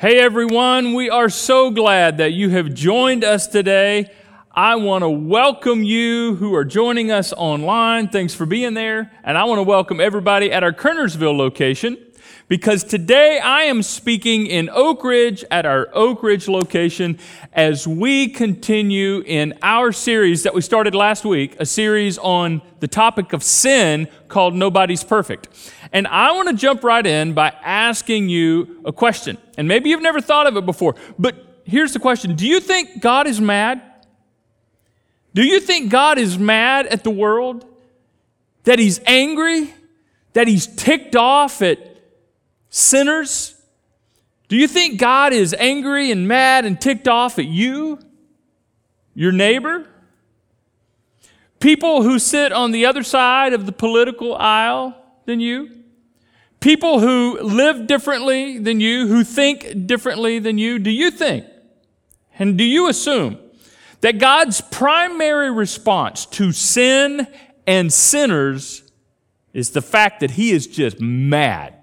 Hey everyone, we are so glad that you have joined us today. I want to welcome you who are joining us online. Thanks for being there. And I want to welcome everybody at our Kernersville location because today I am speaking in Oak Ridge at our Oak Ridge location as we continue in our series that we started last week, a series on the topic of sin called Nobody's Perfect. And I want to jump right in by asking you a question. And maybe you've never thought of it before, but here's the question Do you think God is mad? Do you think God is mad at the world? That he's angry? That he's ticked off at sinners? Do you think God is angry and mad and ticked off at you? Your neighbor? People who sit on the other side of the political aisle than you? people who live differently than you, who think differently than you, do you think and do you assume that God's primary response to sin and sinners is the fact that He is just mad?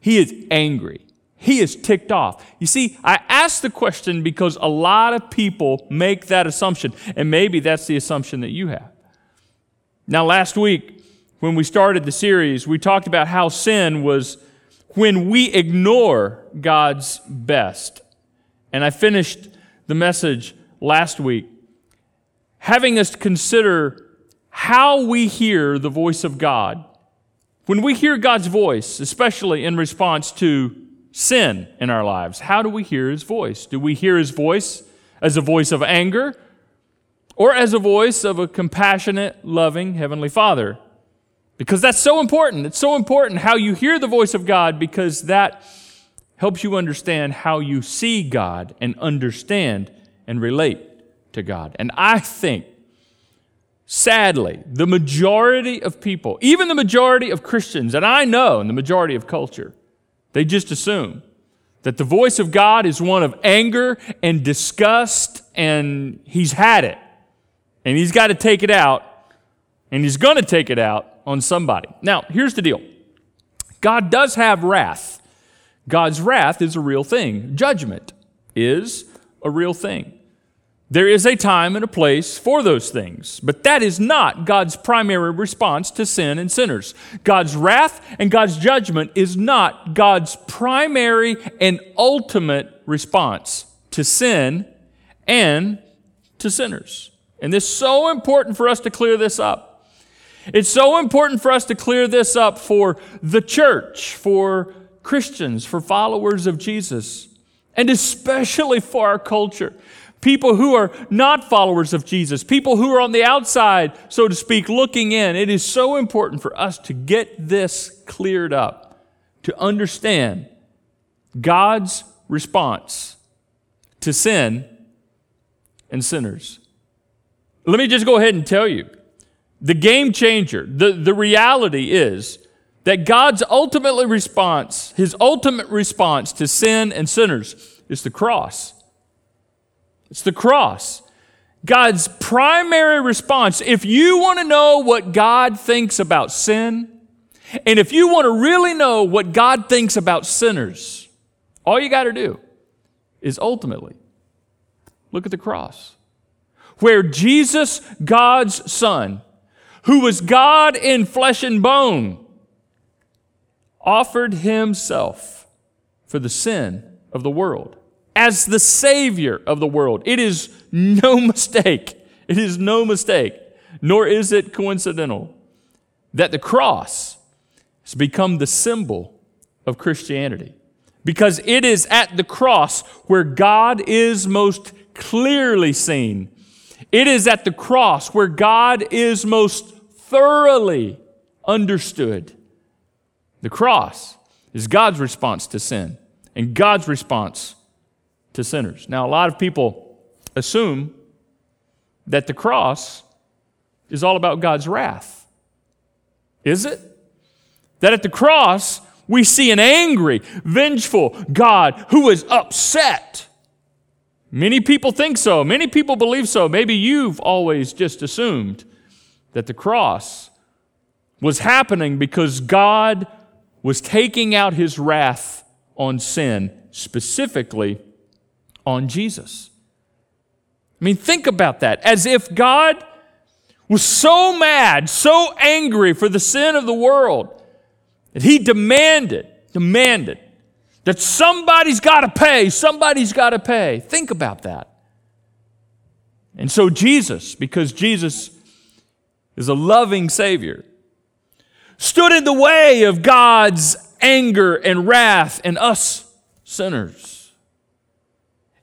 He is angry. He is ticked off. You see, I ask the question because a lot of people make that assumption, and maybe that's the assumption that you have. Now, last week, when we started the series, we talked about how sin was when we ignore God's best. And I finished the message last week having us consider how we hear the voice of God. When we hear God's voice, especially in response to sin in our lives, how do we hear His voice? Do we hear His voice as a voice of anger or as a voice of a compassionate, loving Heavenly Father? Because that's so important. It's so important how you hear the voice of God because that helps you understand how you see God and understand and relate to God. And I think, sadly, the majority of people, even the majority of Christians, and I know in the majority of culture, they just assume that the voice of God is one of anger and disgust, and He's had it. And He's got to take it out, and He's going to take it out on somebody. Now, here's the deal God does have wrath. God's wrath is a real thing, judgment is a real thing. There is a time and a place for those things, but that is not God's primary response to sin and sinners. God's wrath and God's judgment is not God's primary and ultimate response to sin and to sinners. And this is so important for us to clear this up. It's so important for us to clear this up for the church, for Christians, for followers of Jesus, and especially for our culture. People who are not followers of Jesus, people who are on the outside, so to speak, looking in. It is so important for us to get this cleared up, to understand God's response to sin and sinners. Let me just go ahead and tell you the game changer, the, the reality is that God's ultimate response, his ultimate response to sin and sinners is the cross. It's the cross. God's primary response, if you want to know what God thinks about sin, and if you want to really know what God thinks about sinners, all you got to do is ultimately look at the cross, where Jesus, God's Son, who was God in flesh and bone, offered himself for the sin of the world as the Savior of the world. It is no mistake. It is no mistake, nor is it coincidental, that the cross has become the symbol of Christianity. Because it is at the cross where God is most clearly seen it is at the cross where God is most thoroughly understood. The cross is God's response to sin and God's response to sinners. Now, a lot of people assume that the cross is all about God's wrath. Is it? That at the cross, we see an angry, vengeful God who is upset Many people think so. Many people believe so. Maybe you've always just assumed that the cross was happening because God was taking out his wrath on sin, specifically on Jesus. I mean, think about that. As if God was so mad, so angry for the sin of the world, that he demanded, demanded that somebody's got to pay, somebody's got to pay. Think about that. And so Jesus, because Jesus is a loving Savior, stood in the way of God's anger and wrath and us sinners.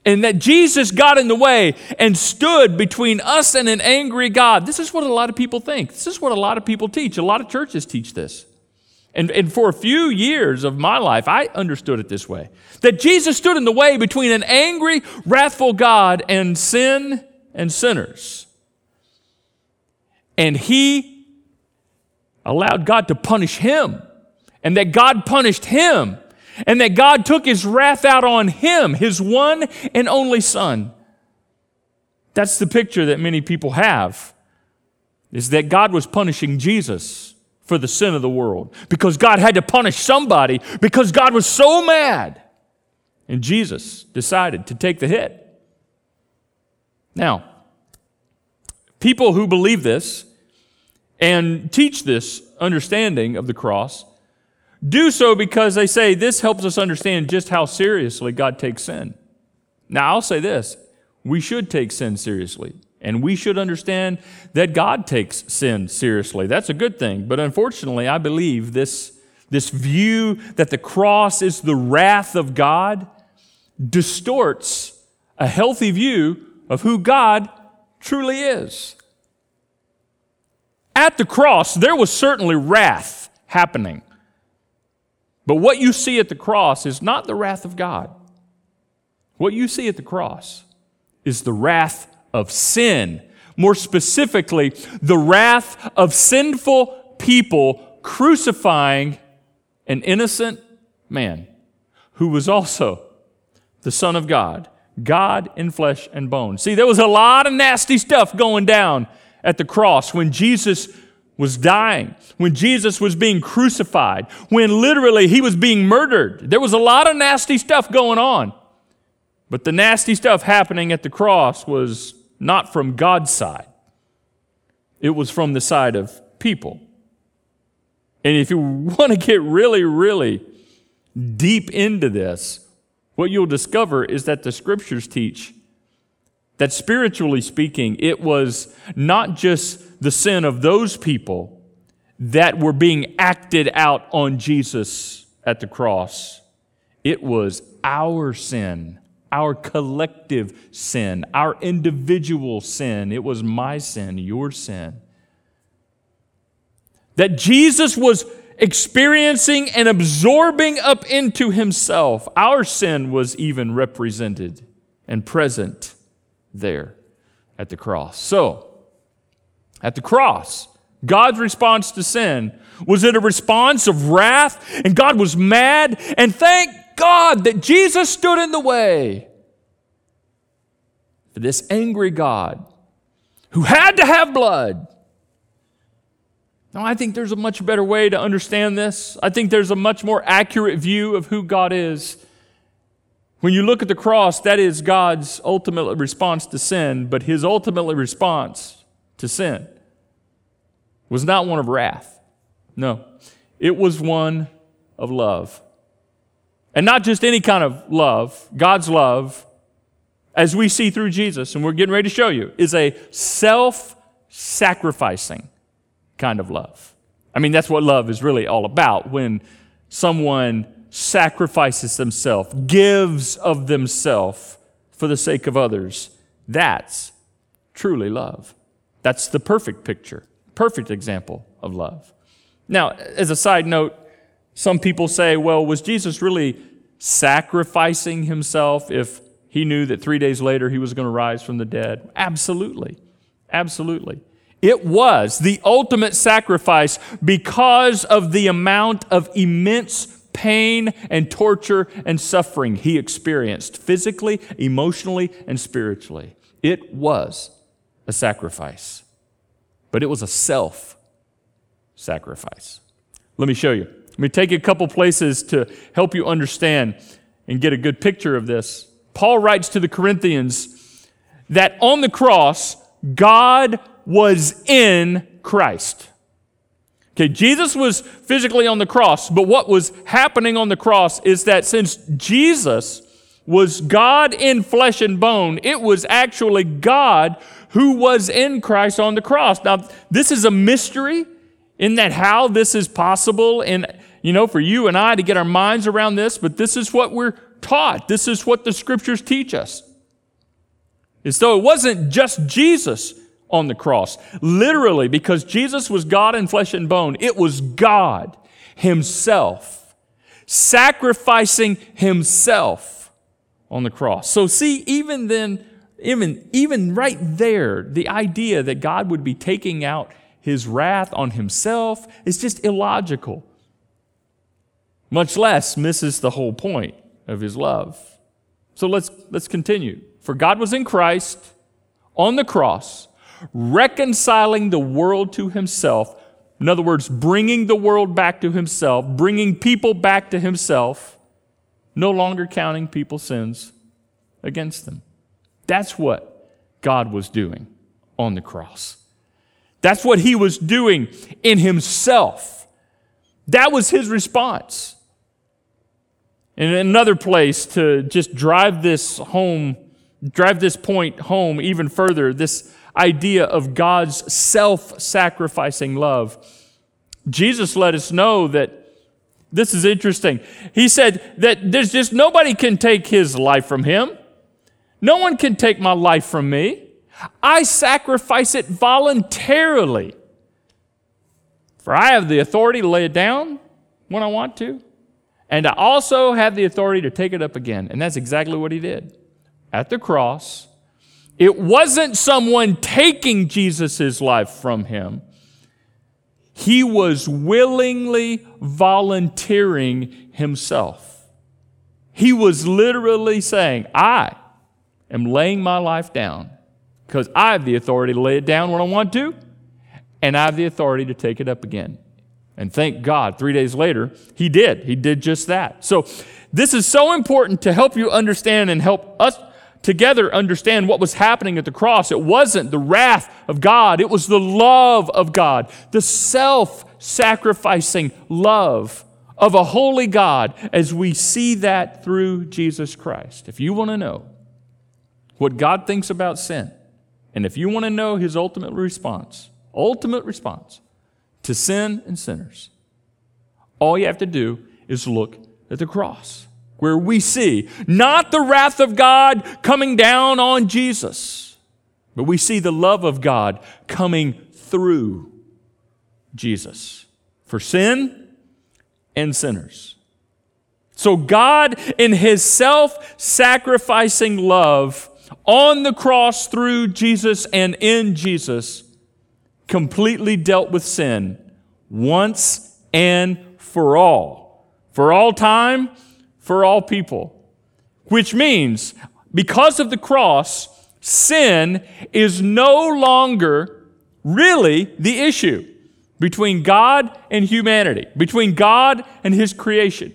And that Jesus got in the way and stood between us and an angry God. This is what a lot of people think. This is what a lot of people teach. A lot of churches teach this. And, and for a few years of my life, I understood it this way that Jesus stood in the way between an angry, wrathful God and sin and sinners. And he allowed God to punish him, and that God punished him, and that God took his wrath out on him, his one and only Son. That's the picture that many people have, is that God was punishing Jesus for the sin of the world because God had to punish somebody because God was so mad. And Jesus decided to take the hit. Now, people who believe this and teach this understanding of the cross do so because they say this helps us understand just how seriously God takes sin. Now, I'll say this we should take sin seriously. And we should understand that God takes sin seriously. That's a good thing. But unfortunately, I believe this, this view that the cross is the wrath of God distorts a healthy view of who God truly is. At the cross, there was certainly wrath happening. But what you see at the cross is not the wrath of God. What you see at the cross is the wrath of sin. More specifically, the wrath of sinful people crucifying an innocent man who was also the Son of God, God in flesh and bone. See, there was a lot of nasty stuff going down at the cross when Jesus was dying, when Jesus was being crucified, when literally he was being murdered. There was a lot of nasty stuff going on. But the nasty stuff happening at the cross was not from God's side, it was from the side of people. And if you want to get really, really deep into this, what you'll discover is that the scriptures teach that spiritually speaking, it was not just the sin of those people that were being acted out on Jesus at the cross, it was our sin our collective sin, our individual sin. It was my sin, your sin. That Jesus was experiencing and absorbing up into himself. Our sin was even represented and present there at the cross. So, at the cross, God's response to sin was it a response of wrath and God was mad and thank God that Jesus stood in the way for this angry God who had to have blood. Now, I think there's a much better way to understand this. I think there's a much more accurate view of who God is. When you look at the cross, that is God's ultimate response to sin, but his ultimate response to sin was not one of wrath. No, it was one of love. And not just any kind of love, God's love, as we see through Jesus, and we're getting ready to show you, is a self sacrificing kind of love. I mean, that's what love is really all about when someone sacrifices themselves, gives of themselves for the sake of others. That's truly love. That's the perfect picture, perfect example of love. Now, as a side note, some people say, well, was Jesus really sacrificing himself if he knew that three days later he was going to rise from the dead? Absolutely. Absolutely. It was the ultimate sacrifice because of the amount of immense pain and torture and suffering he experienced physically, emotionally, and spiritually. It was a sacrifice, but it was a self sacrifice. Let me show you. Let me take a couple places to help you understand and get a good picture of this. Paul writes to the Corinthians that on the cross, God was in Christ. Okay, Jesus was physically on the cross, but what was happening on the cross is that since Jesus was God in flesh and bone, it was actually God who was in Christ on the cross. Now, this is a mystery in that how this is possible and you know for you and I to get our minds around this, but this is what we're taught. This is what the scriptures teach us. As though it wasn't just Jesus on the cross. Literally, because Jesus was God in flesh and bone, it was God Himself sacrificing Himself on the cross. So, see, even then, even, even right there, the idea that God would be taking out his wrath on himself is just illogical. Much less misses the whole point of his love. So let's, let's continue. For God was in Christ on the cross, reconciling the world to himself. In other words, bringing the world back to himself, bringing people back to himself, no longer counting people's sins against them. That's what God was doing on the cross. That's what he was doing in himself. That was his response. In another place, to just drive this home, drive this point home even further, this idea of God's self sacrificing love. Jesus let us know that this is interesting. He said that there's just nobody can take his life from him. No one can take my life from me. I sacrifice it voluntarily. For I have the authority to lay it down when I want to, and I also have the authority to take it up again. And that's exactly what he did. At the cross, it wasn't someone taking Jesus' life from him. He was willingly volunteering himself. He was literally saying, I am laying my life down because I have the authority to lay it down when I want to, and I have the authority to take it up again. And thank God, three days later, he did. He did just that. So, this is so important to help you understand and help us together understand what was happening at the cross. It wasn't the wrath of God, it was the love of God, the self sacrificing love of a holy God as we see that through Jesus Christ. If you want to know what God thinks about sin. And if you want to know his ultimate response, ultimate response to sin and sinners, all you have to do is look at the cross, where we see not the wrath of God coming down on Jesus, but we see the love of God coming through Jesus for sin and sinners. So, God, in His self sacrificing love, on the cross through Jesus and in Jesus completely dealt with sin once and for all. For all time, for all people. Which means, because of the cross, sin is no longer really the issue between God and humanity, between God and His creation.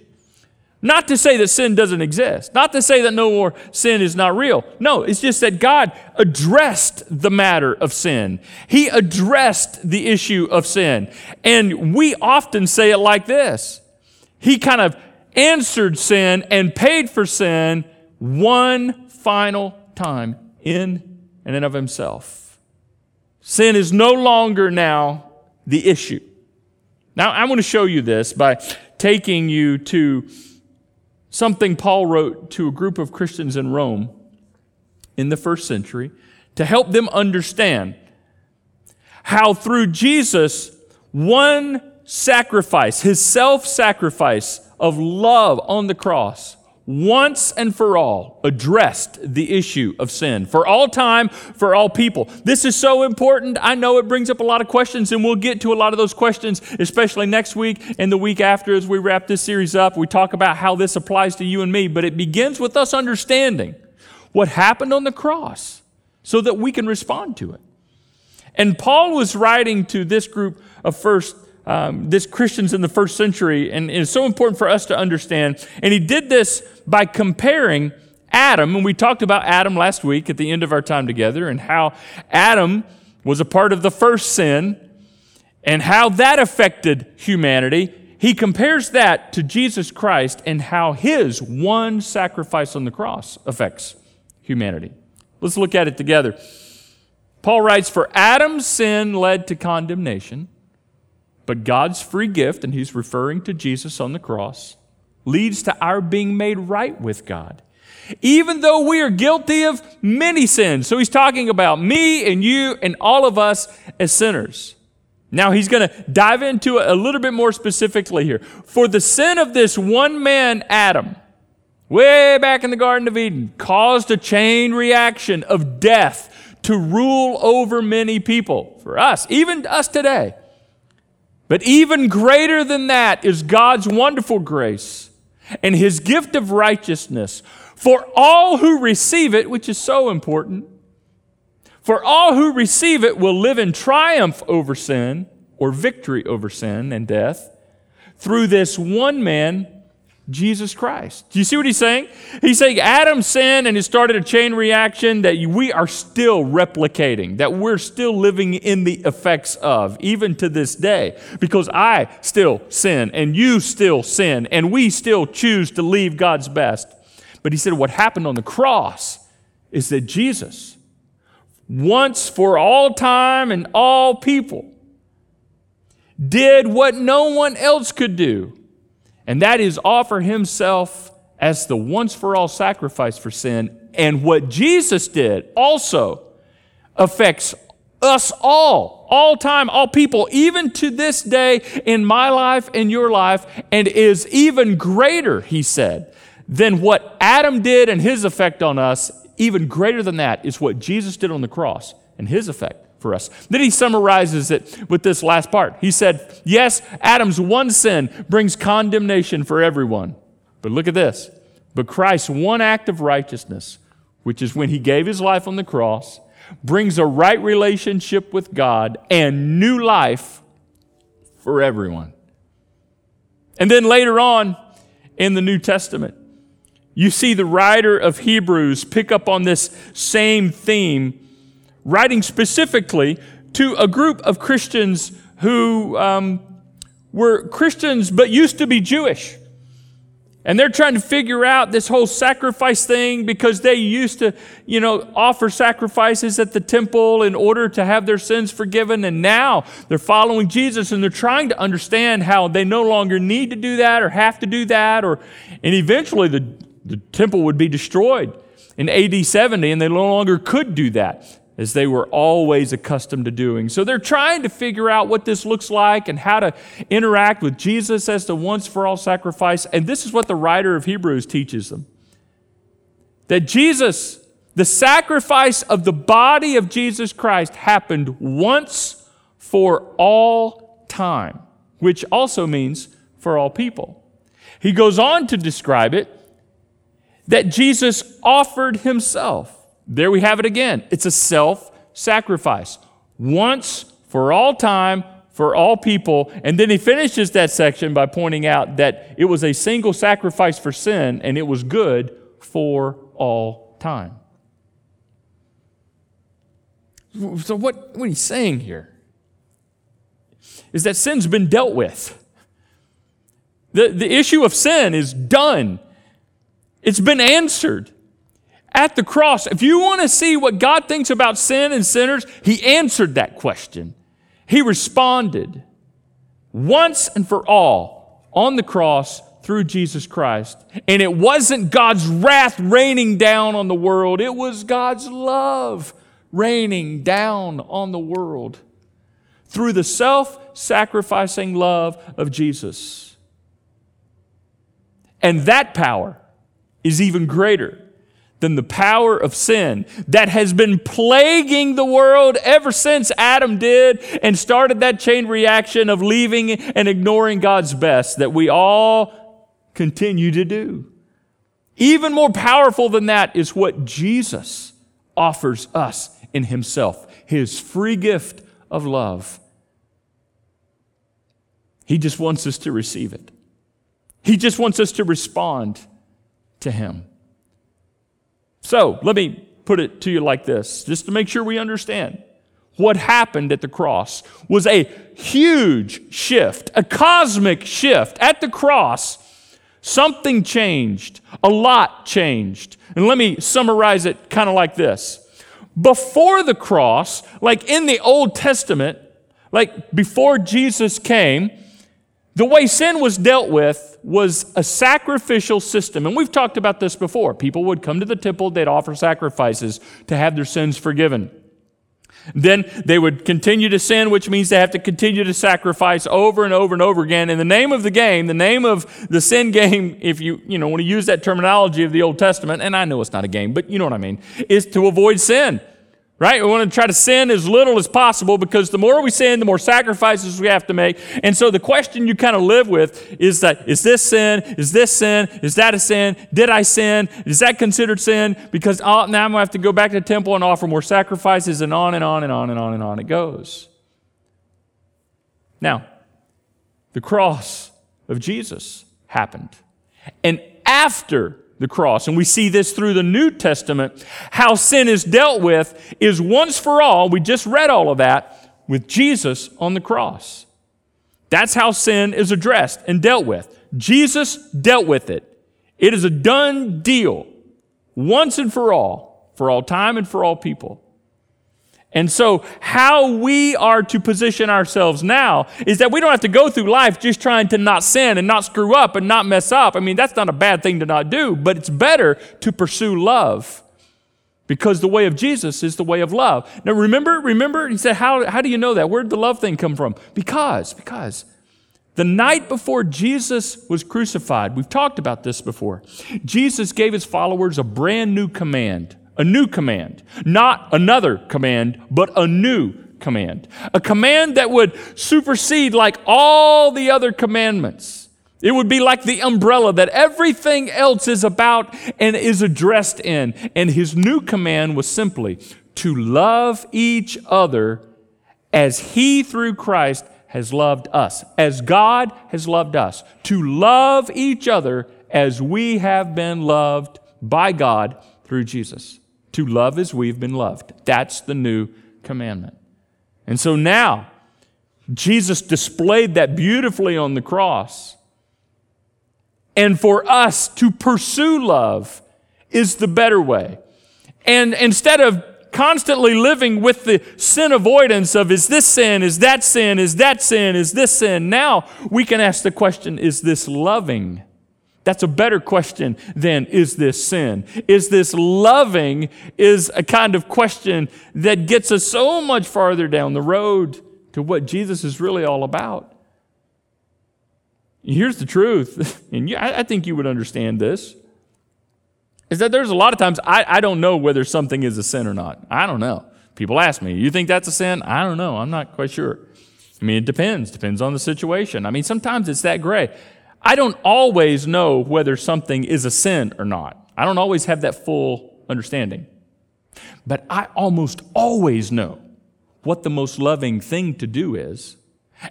Not to say that sin doesn't exist, not to say that no more sin is not real. No, it's just that God addressed the matter of sin. He addressed the issue of sin. And we often say it like this He kind of answered sin and paid for sin one final time in and in of Himself. Sin is no longer now the issue. Now, I want to show you this by taking you to something Paul wrote to a group of Christians in Rome in the first century to help them understand how through Jesus, one sacrifice, his self sacrifice of love on the cross, once and for all addressed the issue of sin for all time, for all people. This is so important. I know it brings up a lot of questions, and we'll get to a lot of those questions, especially next week and the week after as we wrap this series up. We talk about how this applies to you and me, but it begins with us understanding what happened on the cross so that we can respond to it. And Paul was writing to this group of first um, this Christians in the first century, and it's so important for us to understand. And he did this by comparing Adam, and we talked about Adam last week at the end of our time together, and how Adam was a part of the first sin, and how that affected humanity. He compares that to Jesus Christ and how his one sacrifice on the cross affects humanity. Let's look at it together. Paul writes, For Adam's sin led to condemnation, but God's free gift, and he's referring to Jesus on the cross, leads to our being made right with God. Even though we are guilty of many sins. So he's talking about me and you and all of us as sinners. Now he's going to dive into it a little bit more specifically here. For the sin of this one man, Adam, way back in the Garden of Eden, caused a chain reaction of death to rule over many people. For us, even us today. But even greater than that is God's wonderful grace and his gift of righteousness for all who receive it, which is so important. For all who receive it will live in triumph over sin or victory over sin and death through this one man, Jesus Christ. Do you see what he's saying? He's saying Adam sinned and it started a chain reaction that we are still replicating, that we're still living in the effects of, even to this day, because I still sin and you still sin and we still choose to leave God's best. But he said what happened on the cross is that Jesus, once for all time and all people, did what no one else could do and that is offer himself as the once for all sacrifice for sin. And what Jesus did also affects us all, all time, all people, even to this day in my life and your life, and is even greater, he said, than what Adam did and his effect on us. Even greater than that is what Jesus did on the cross and his effect for us. Then he summarizes it with this last part. He said, Yes, Adam's one sin brings condemnation for everyone. But look at this. But Christ's one act of righteousness, which is when he gave his life on the cross, brings a right relationship with God and new life for everyone. And then later on in the New Testament, you see the writer of Hebrews pick up on this same theme writing specifically to a group of Christians who um, were Christians but used to be Jewish. And they're trying to figure out this whole sacrifice thing because they used to, you know, offer sacrifices at the temple in order to have their sins forgiven. And now they're following Jesus and they're trying to understand how they no longer need to do that or have to do that. Or, and eventually the, the temple would be destroyed in AD 70 and they no longer could do that as they were always accustomed to doing. So they're trying to figure out what this looks like and how to interact with Jesus as the once for all sacrifice. And this is what the writer of Hebrews teaches them that Jesus, the sacrifice of the body of Jesus Christ, happened once for all time, which also means for all people. He goes on to describe it that Jesus offered himself there we have it again. It's a self sacrifice. Once for all time, for all people. And then he finishes that section by pointing out that it was a single sacrifice for sin and it was good for all time. So, what, what he's saying here is that sin's been dealt with. The, the issue of sin is done, it's been answered at the cross, if you want to see what God thinks about sin and sinners, He answered that question. He responded once and for all on the cross through Jesus Christ. And it wasn't God's wrath raining down on the world, it was God's love raining down on the world through the self sacrificing love of Jesus. And that power is even greater than the power of sin that has been plaguing the world ever since Adam did and started that chain reaction of leaving and ignoring God's best that we all continue to do. Even more powerful than that is what Jesus offers us in Himself, His free gift of love. He just wants us to receive it. He just wants us to respond to Him. So let me put it to you like this, just to make sure we understand. What happened at the cross was a huge shift, a cosmic shift. At the cross, something changed, a lot changed. And let me summarize it kind of like this. Before the cross, like in the Old Testament, like before Jesus came, the way sin was dealt with was a sacrificial system. And we've talked about this before. People would come to the temple, they'd offer sacrifices to have their sins forgiven. Then they would continue to sin, which means they have to continue to sacrifice over and over and over again. In the name of the game, the name of the sin game, if you, you know, want to use that terminology of the Old Testament, and I know it's not a game, but you know what I mean, is to avoid sin right? We want to try to sin as little as possible because the more we sin, the more sacrifices we have to make. And so the question you kind of live with is that is this sin? Is this sin? Is that a sin? Did I sin? Is that considered sin? Because oh, now I'm going to have to go back to the temple and offer more sacrifices and on and on and on and on and on it goes. Now, the cross of Jesus happened. And after the cross. And we see this through the New Testament. How sin is dealt with is once for all, we just read all of that, with Jesus on the cross. That's how sin is addressed and dealt with. Jesus dealt with it. It is a done deal, once and for all, for all time and for all people. And so, how we are to position ourselves now is that we don't have to go through life just trying to not sin and not screw up and not mess up. I mean, that's not a bad thing to not do, but it's better to pursue love because the way of Jesus is the way of love. Now, remember, remember, he said, How, how do you know that? Where did the love thing come from? Because, because the night before Jesus was crucified, we've talked about this before, Jesus gave his followers a brand new command a new command. Not another command, but a new command. A command that would supersede like all the other commandments. It would be like the umbrella that everything else is about and is addressed in. And his new command was simply to love each other as he through Christ has loved us, as God has loved us. To love each other as we have been loved by God through Jesus to love as we've been loved. That's the new commandment. And so now, Jesus displayed that beautifully on the cross. And for us to pursue love is the better way. And instead of constantly living with the sin avoidance of is this sin, is that sin, is that sin, is this sin, now we can ask the question is this loving? That's a better question than is this sin? Is this loving? Is a kind of question that gets us so much farther down the road to what Jesus is really all about. Here's the truth, and I think you would understand this, is that there's a lot of times I, I don't know whether something is a sin or not. I don't know. People ask me, you think that's a sin? I don't know. I'm not quite sure. I mean, it depends. Depends on the situation. I mean, sometimes it's that gray. I don't always know whether something is a sin or not. I don't always have that full understanding. But I almost always know what the most loving thing to do is.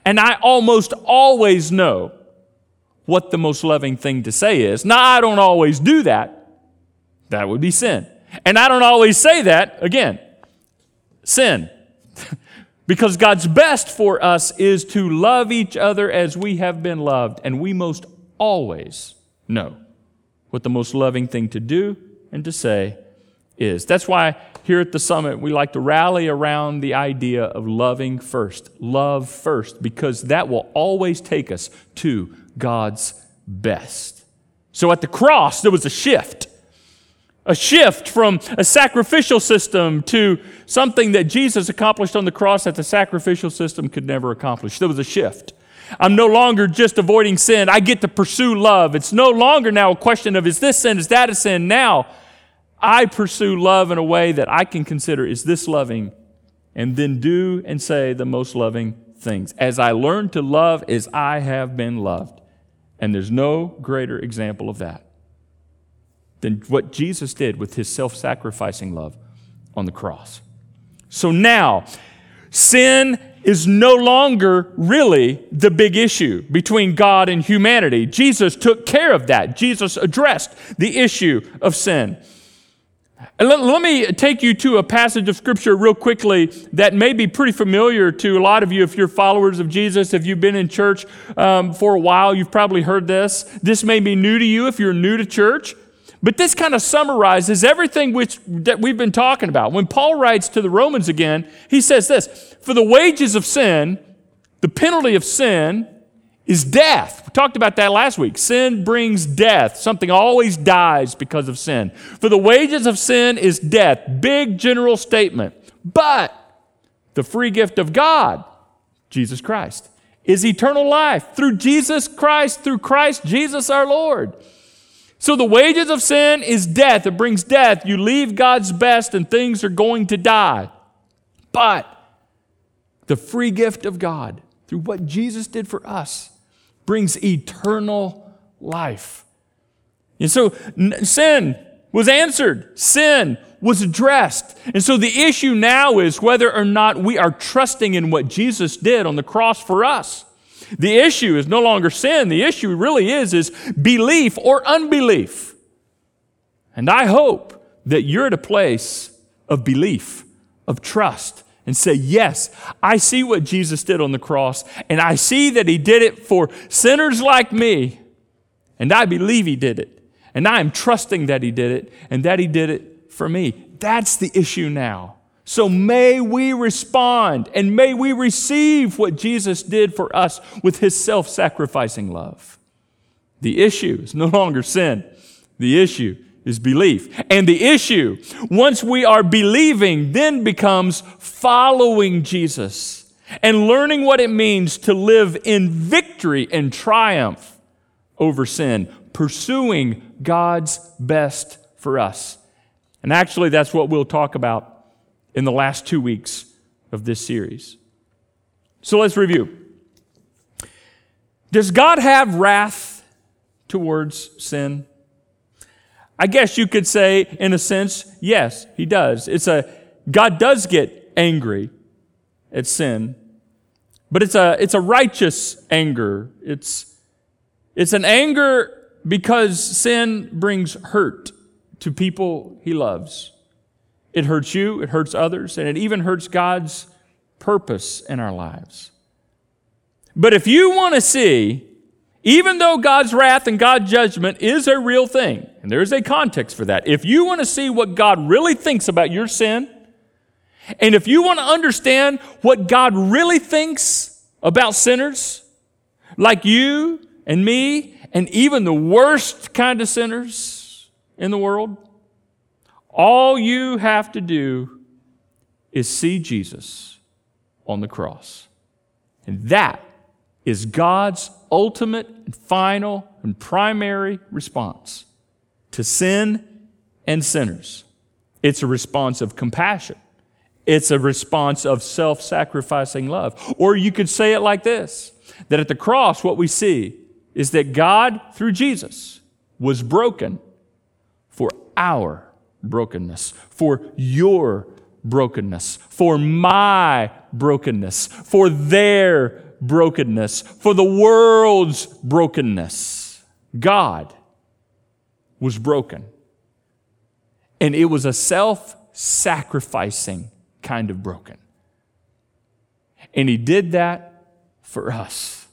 And I almost always know what the most loving thing to say is. Now, I don't always do that. That would be sin. And I don't always say that, again, sin. Because God's best for us is to love each other as we have been loved, and we most always know what the most loving thing to do and to say is. That's why here at the summit we like to rally around the idea of loving first. Love first, because that will always take us to God's best. So at the cross, there was a shift a shift from a sacrificial system to something that Jesus accomplished on the cross that the sacrificial system could never accomplish. There was a shift. I'm no longer just avoiding sin. I get to pursue love. It's no longer now a question of is this sin, is that a sin? Now I pursue love in a way that I can consider is this loving and then do and say the most loving things. As I learn to love as I have been loved. And there's no greater example of that than what Jesus did with his self sacrificing love on the cross. So now, sin is no longer really the big issue between God and humanity. Jesus took care of that. Jesus addressed the issue of sin. Let, let, me take you to a passage of scripture real quickly that may be pretty familiar to a lot of you if you're followers of Jesus. If you've been in church um, for a while, you've probably heard this. This may be new to you if you're new to church. But this kind of summarizes everything which, that we've been talking about. When Paul writes to the Romans again, he says this For the wages of sin, the penalty of sin, is death. We talked about that last week. Sin brings death. Something always dies because of sin. For the wages of sin is death. Big general statement. But the free gift of God, Jesus Christ, is eternal life through Jesus Christ, through Christ Jesus our Lord. So the wages of sin is death. It brings death. You leave God's best and things are going to die. But the free gift of God through what Jesus did for us brings eternal life. And so sin was answered, sin was addressed. And so the issue now is whether or not we are trusting in what Jesus did on the cross for us. The issue is no longer sin. The issue really is, is belief or unbelief. And I hope that you're at a place of belief, of trust, and say, Yes, I see what Jesus did on the cross, and I see that He did it for sinners like me, and I believe He did it. And I am trusting that He did it, and that He did it for me. That's the issue now. So may we respond and may we receive what Jesus did for us with his self sacrificing love. The issue is no longer sin, the issue is belief. And the issue, once we are believing, then becomes following Jesus and learning what it means to live in victory and triumph over sin, pursuing God's best for us. And actually, that's what we'll talk about in the last two weeks of this series. So let's review. Does God have wrath towards sin? I guess you could say, in a sense, yes, he does. It's a, God does get angry at sin, but it's a, it's a righteous anger. It's, it's an anger because sin brings hurt to people he loves. It hurts you, it hurts others, and it even hurts God's purpose in our lives. But if you want to see, even though God's wrath and God's judgment is a real thing, and there's a context for that, if you want to see what God really thinks about your sin, and if you want to understand what God really thinks about sinners, like you and me, and even the worst kind of sinners in the world, all you have to do is see Jesus on the cross. And that is God's ultimate and final and primary response to sin and sinners. It's a response of compassion. It's a response of self sacrificing love. Or you could say it like this that at the cross, what we see is that God, through Jesus, was broken for our brokenness, for your brokenness, for my brokenness, for their brokenness, for the world's brokenness. God was broken. And it was a self sacrificing kind of broken. And He did that for us,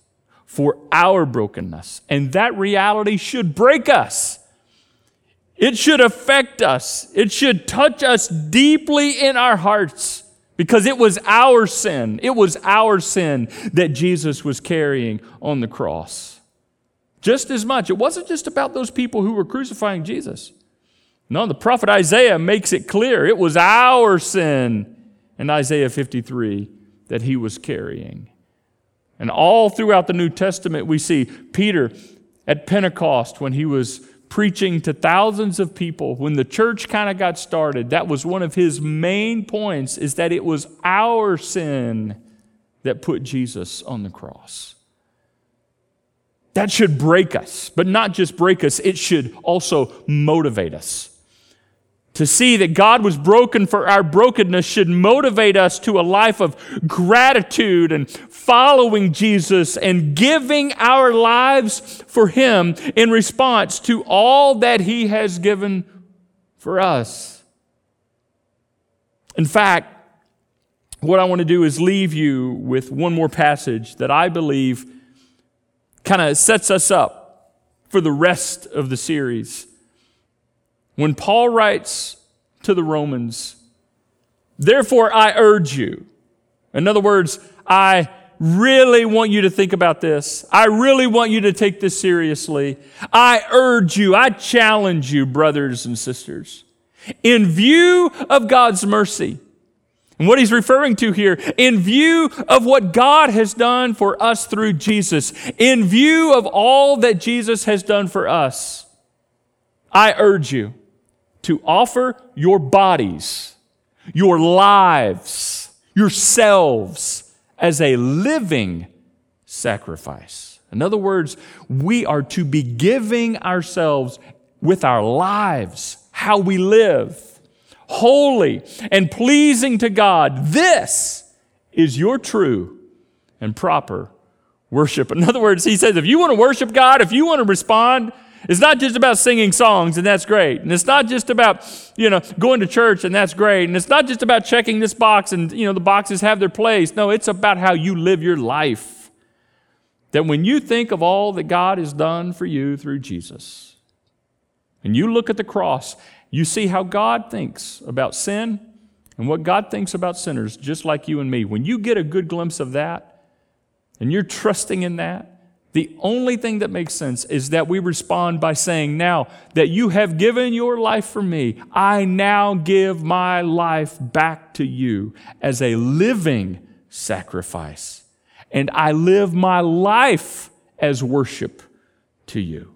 for our brokenness. And that reality should break us. It should affect us. It should touch us deeply in our hearts because it was our sin. It was our sin that Jesus was carrying on the cross. Just as much. It wasn't just about those people who were crucifying Jesus. No, the prophet Isaiah makes it clear it was our sin in Isaiah 53 that he was carrying. And all throughout the New Testament, we see Peter at Pentecost when he was preaching to thousands of people. When the church kind of got started that was one of his main points is that it was our sin that put jesus on the cross. That should break us but not just break us it should also motivate us To see that God was broken for our brokenness should motivate us to a life of gratitude and following Jesus and giving our lives for Him in response to all that He has given for us. In fact, what I want to do is leave you with one more passage that I believe kind of sets us up for the rest of the series. When Paul writes to the Romans, Therefore I urge you, in other words, I really want you to think about this. I really want you to take this seriously. I urge you, I challenge you, brothers and sisters, in view of God's mercy and what he's referring to here, in view of what God has done for us through Jesus, in view of all that Jesus has done for us, I urge you to offer your bodies, your lives, yourselves as a living sacrifice. In other words, we are to be giving ourselves with our lives, how we live holy, and pleasing to God. This is your true and proper worship. In other words, he says, if you want to worship God, if you want to respond, it's not just about singing songs, and that's great. And it's not just about, you know, going to church, and that's great. And it's not just about checking this box, and, you know, the boxes have their place. No, it's about how you live your life. That when you think of all that God has done for you through Jesus, and you look at the cross you see how God thinks about sin and what God thinks about sinners, just like you and me. When you get a good glimpse of that and you're trusting in that, the only thing that makes sense is that we respond by saying, Now that you have given your life for me, I now give my life back to you as a living sacrifice. And I live my life as worship to you.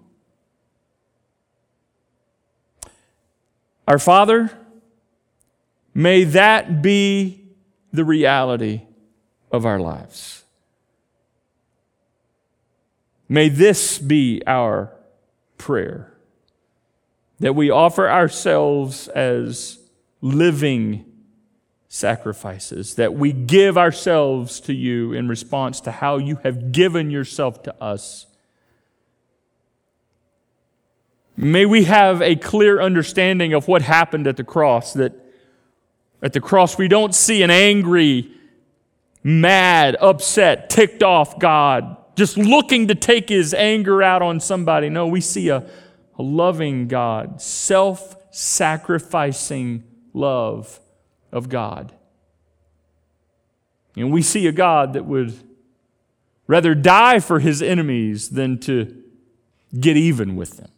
Our Father, may that be the reality of our lives. May this be our prayer that we offer ourselves as living sacrifices, that we give ourselves to you in response to how you have given yourself to us. May we have a clear understanding of what happened at the cross, that at the cross we don't see an angry, mad, upset, ticked off God just looking to take his anger out on somebody. No, we see a, a loving God, self sacrificing love of God. And we see a God that would rather die for his enemies than to get even with them.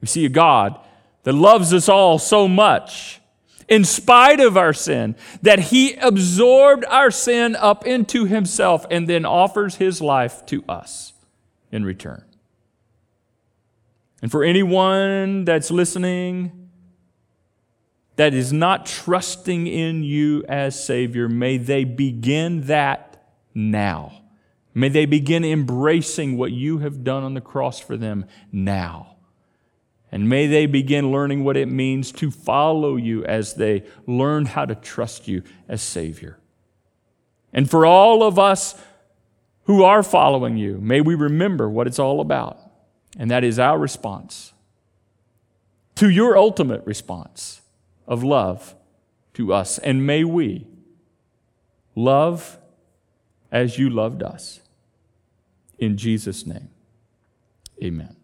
We see a God that loves us all so much, in spite of our sin, that he absorbed our sin up into himself and then offers his life to us in return. And for anyone that's listening that is not trusting in you as Savior, may they begin that now. May they begin embracing what you have done on the cross for them now. And may they begin learning what it means to follow you as they learn how to trust you as Savior. And for all of us who are following you, may we remember what it's all about. And that is our response to your ultimate response of love to us. And may we love as you loved us. In Jesus' name, amen.